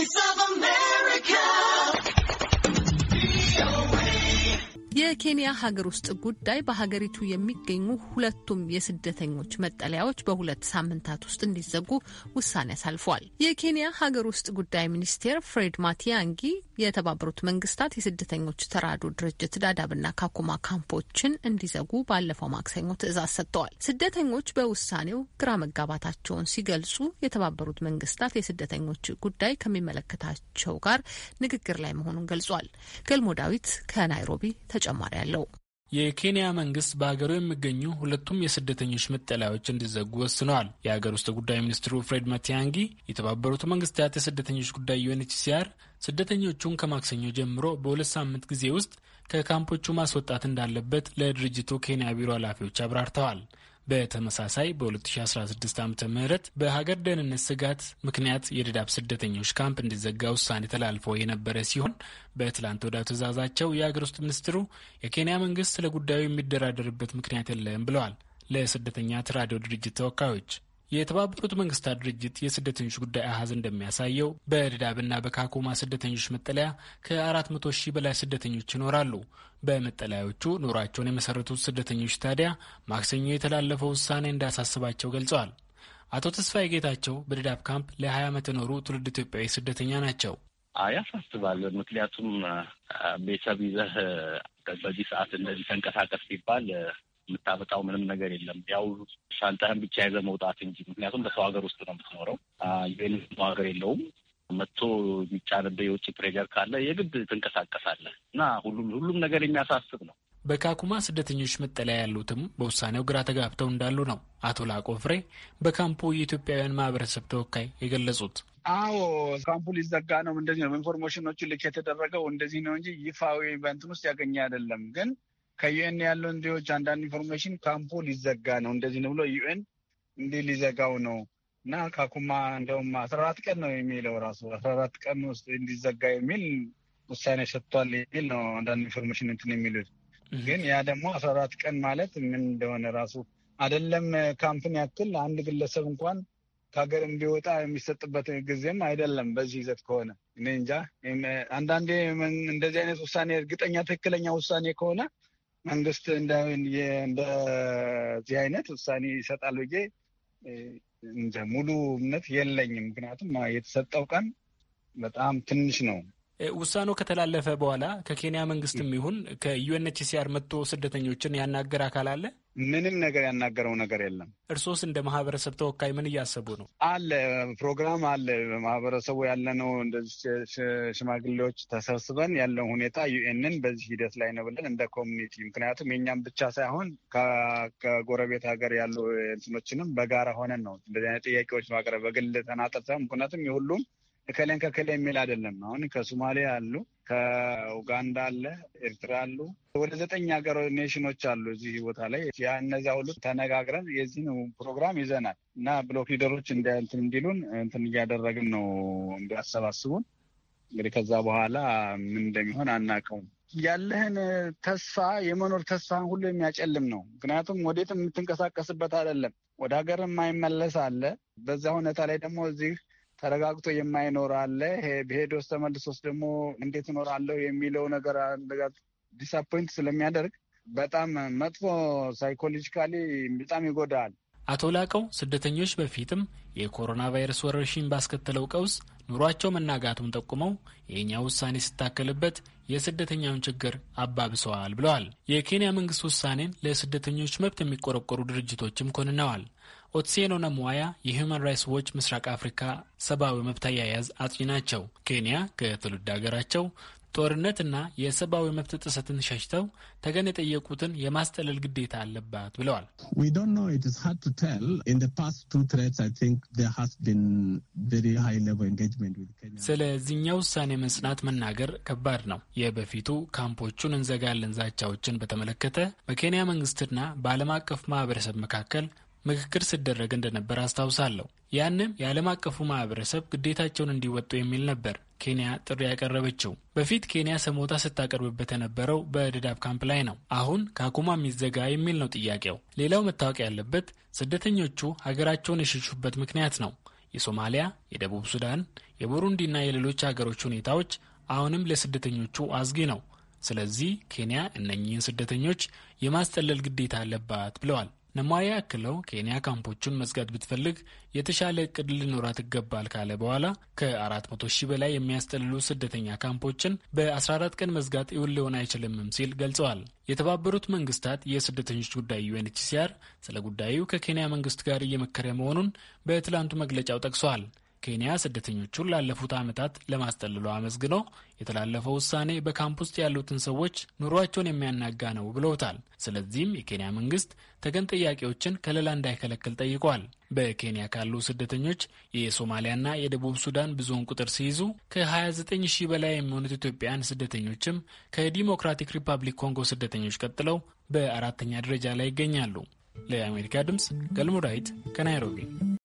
Voice of የኬንያ ሀገር ውስጥ ጉዳይ በሀገሪቱ የሚገኙ ሁለቱም የስደተኞች መጠለያዎች በሁለት ሳምንታት ውስጥ እንዲዘጉ ውሳኔ አሳልፏል። የኬንያ ሀገር ውስጥ ጉዳይ ሚኒስቴር ፍሬድ ማቲያንጊ የተባበሩት መንግስታት የስደተኞች ተራድኦ ድርጅት ዳዳብና ካኩማ ካምፖችን እንዲዘጉ ባለፈው ማክሰኞ ትዕዛዝ ሰጥተዋል። ስደተኞች በውሳኔው ግራ መጋባታቸውን ሲገልጹ የተባበሩት መንግስታት የስደተኞች ጉዳይ ከሚመለከታቸው ጋር ንግግር ላይ መሆኑን ገልጿል። ገልሞ ዳዊት ከናይሮቢ ተጨማሪ አለው። የኬንያ መንግስት በሀገሩ የሚገኙ ሁለቱም የስደተኞች መጠለያዎች እንዲዘጉ ወስነዋል። የሀገር ውስጥ ጉዳይ ሚኒስትሩ ፍሬድ ማቲያንጊ የተባበሩት መንግስታት የስደተኞች ጉዳይ ዩኤንኤችሲአር ስደተኞቹን ከማክሰኞ ጀምሮ በሁለት ሳምንት ጊዜ ውስጥ ከካምፖቹ ማስወጣት እንዳለበት ለድርጅቱ ኬንያ ቢሮ ኃላፊዎች አብራርተዋል። በተመሳሳይ በ2016 ዓ ም በሀገር ደህንነት ስጋት ምክንያት የድዳብ ስደተኞች ካምፕ እንዲዘጋ ውሳኔ ተላልፎ የነበረ ሲሆን በትላንት ወዳ ትእዛዛቸው የሀገር ውስጥ ሚኒስትሩ የኬንያ መንግስት ስለ ጉዳዩ የሚደራደርበት ምክንያት የለም ብለዋል ለስደተኛ ተራድኦ ድርጅት ተወካዮች። የተባበሩት መንግስታት ድርጅት የስደተኞች ጉዳይ አሀዝ እንደሚያሳየው በድዳብና በካኮማ ስደተኞች መጠለያ ከአራት መቶ ሺህ በላይ ስደተኞች ይኖራሉ። በመጠለያዎቹ ኑሯቸውን የመሰረቱት ስደተኞች ታዲያ ማክሰኞ የተላለፈው ውሳኔ እንዳሳስባቸው ገልጸዋል። አቶ ተስፋዬ ጌታቸው በድዳብ ካምፕ ለ20 ዓመት የኖሩ ትውልድ ኢትዮጵያዊ ስደተኛ ናቸው። ያሳስባል። ምክንያቱም ቤተሰብ ይዘህ በዚህ ሰዓት እንደዚህ ተንቀሳቀስ ሲባል የምታመጣው ምንም ነገር የለም። ያው ሻንጣህን ብቻ ይዘህ መውጣት እንጂ ምክንያቱም በሰው ሀገር ውስጥ ነው የምትኖረው። ዩኤን ሀገር የለውም። መጥቶ የሚጫንብህ የውጭ pressure ካለ የግድ ትንቀሳቀሳለህ እና ሁሉም ሁሉም ነገር የሚያሳስብ ነው። በካኩማ ስደተኞች መጠለያ ያሉትም በውሳኔው ግራ ተጋብተው እንዳሉ ነው አቶ ላቆ ፍሬ በካምፑ የኢትዮጵያውያን ማህበረሰብ ተወካይ የገለጹት። አዎ ካምፑ ሊዘጋ ነው እንደዚህ ነው information ኖቹ ልክ የተደረገው እንደዚህ ነው እንጂ ይፋዊ በንትን ውስጥ ያገኘ አይደለም ግን ከዩኤን ያለው እንዲዎች አንዳንድ information ካምፑ ሊዘጋ ነው እንደዚህ ነው ብሎ ዩኤን እንዲህ ሊዘጋው ነው እና ካኩማ እንደውም አስራ አራት ቀን ነው የሚለው ራሱ አስራ አራት ቀን ውስጥ እንዲዘጋ የሚል ውሳኔ ሰጥቷል የሚል ነው አንዳንድ information እንትን የሚሉት ግን ያ ደግሞ አስራ አራት ቀን ማለት ምን እንደሆነ ራሱ አይደለም ካምፕን ያክል አንድ ግለሰብ እንኳን ከሀገር እንዲወጣ የሚሰጥበት ጊዜም አይደለም። በዚህ ይዘት ከሆነ እኔ እንጃ። አንዳንዴ እንደዚህ አይነት ውሳኔ እርግጠኛ ትክክለኛ ውሳኔ ከሆነ መንግስት እንደዚህ አይነት ውሳኔ ይሰጣል ብዬ እንደ ሙሉ እምነት የለኝም። ምክንያቱም የተሰጠው ቀን በጣም ትንሽ ነው። ውሳኔው ከተላለፈ በኋላ ከኬንያ መንግስትም ይሁን ከዩኤንኤችሲአር መጥቶ ስደተኞችን ያናገር አካል አለ? ምንም ነገር ያናገረው ነገር የለም። እርሶስ እንደ ማህበረሰብ ተወካይ ምን እያሰቡ ነው? አለ ፕሮግራም አለ። ማህበረሰቡ ያለነው እንደዚህ ሽማግሌዎች ተሰብስበን ያለው ሁኔታ ዩኤንን በዚህ ሂደት ላይ ነው ብለን እንደ community ምክንያቱም የኛም ብቻ ሳይሆን ከጎረቤት ሀገር ያሉ እንትኖችንም በጋራ ሆነን ነው እንደዚህ አይነት ጥያቄዎች ማቅረብ በግል ተናጠር ሳይሆን ምክንያቱም የሁሉም እከሌን ከከሌ የሚል አይደለም። አሁን ከሶማሌ አሉ፣ ከኡጋንዳ አለ፣ ኤርትራ አሉ፣ ወደ ዘጠኝ ሀገር ኔሽኖች አሉ እዚህ ቦታ ላይ ያ እነዚያ ሁሉ ተነጋግረን የዚህን ፕሮግራም ይዘናል እና ብሎክ ሊደሮች እንትን እንዲሉን እንትን እያደረግን ነው እንዲያሰባስቡን። እንግዲህ ከዛ በኋላ ምን እንደሚሆን አናውቀውም። ያለህን ተስፋ የመኖር ተስፋን ሁሉ የሚያጨልም ነው። ምክንያቱም ወዴት የምትንቀሳቀስበት አይደለም። ወደ ሀገር የማይመለስ አለ። በዛ ሁኔታ ላይ ደግሞ እዚህ ተረጋግቶ የማይኖር አለ። በሄዶስ ተመልሶስ ደግሞ እንዴት እኖራለሁ የሚለው ነገር disappoint ስለሚያደርግ በጣም መጥፎ psychologically በጣም ይጎዳል። አቶ ላቀው ስደተኞች በፊትም የኮሮና ቫይረስ ወረርሽኝ ባስከተለው ቀውስ ኑሯቸው መናጋቱን ጠቁመው የእኛ ውሳኔ ሲታከልበት የስደተኛውን ችግር አባብሰዋል ብለዋል። የኬንያ መንግስት ውሳኔን ለስደተኞች መብት የሚቆረቆሩ ድርጅቶችም ኮንነዋል። ኦትሴኖ ነሙዋያ የሁማን ራይትስ ዎች ምስራቅ አፍሪካ ሰብአዊ መብት አያያዝ አጥኚ ናቸው። ኬንያ ከትውልድ ሀገራቸው ጦርነትና የሰብአዊ መብት ጥሰትን ሸሽተው ተገን የጠየቁትን የማስጠለል ግዴታ አለባት ብለዋል። ስለዚህኛው ውሳኔ መጽናት መናገር ከባድ ነው። የበፊቱ ካምፖቹን እንዘጋለን ዛቻዎችን በተመለከተ በኬንያ መንግስትና በዓለም አቀፍ ማህበረሰብ መካከል ምክክር ሲደረግ እንደነበር አስታውሳለሁ። ያንም የዓለም አቀፉ ማህበረሰብ ግዴታቸውን እንዲወጡ የሚል ነበር ኬንያ ጥሪ ያቀረበችው። በፊት ኬንያ ሰሞታ ስታቀርብበት የነበረው በድዳብ ካምፕ ላይ ነው። አሁን ካኩማ የሚዘጋ የሚል ነው ጥያቄው። ሌላው መታወቅ ያለበት ስደተኞቹ ሀገራቸውን የሸሹበት ምክንያት ነው። የሶማሊያ፣ የደቡብ ሱዳን፣ የቡሩንዲና የሌሎች ሀገሮች ሁኔታዎች አሁንም ለስደተኞቹ አዝጊ ነው። ስለዚህ ኬንያ እነኚህን ስደተኞች የማስጠለል ግዴታ አለባት ብለዋል። ነማያ ያክለው ኬንያ ካምፖቹን መዝጋት ብትፈልግ የተሻለ እቅድ ሊኖራት ይገባል ካለ በኋላ ከ400 ሺህ በላይ የሚያስጠልሉ ስደተኛ ካምፖችን በ14 ቀን መዝጋት እውን ሊሆን አይችልምም ሲል ገልጸዋል። የተባበሩት መንግስታት የስደተኞች ጉዳይ ዩኤንኤችሲአር ስለ ጉዳዩ ከኬንያ መንግስት ጋር እየመከረ መሆኑን በትላንቱ መግለጫው ጠቅሷል። ኬንያ ስደተኞቹን ላለፉት ዓመታት ለማስጠለሏ አመስግኖ የተላለፈው ውሳኔ በካምፕ ውስጥ ያሉትን ሰዎች ኑሯቸውን የሚያናጋ ነው ብለውታል። ስለዚህም የኬንያ መንግስት ተገን ጥያቄዎችን ከለላ እንዳይከለክል ጠይቋል። በኬንያ ካሉ ስደተኞች የሶማሊያና የደቡብ ሱዳን ብዙውን ቁጥር ሲይዙ ከ29 ሺህ በላይ የሚሆኑት ኢትዮጵያውያን ስደተኞችም ከዲሞክራቲክ ሪፐብሊክ ኮንጎ ስደተኞች ቀጥለው በአራተኛ ደረጃ ላይ ይገኛሉ። ለአሜሪካ ድምፅ ገልሞ ከናይሮቢ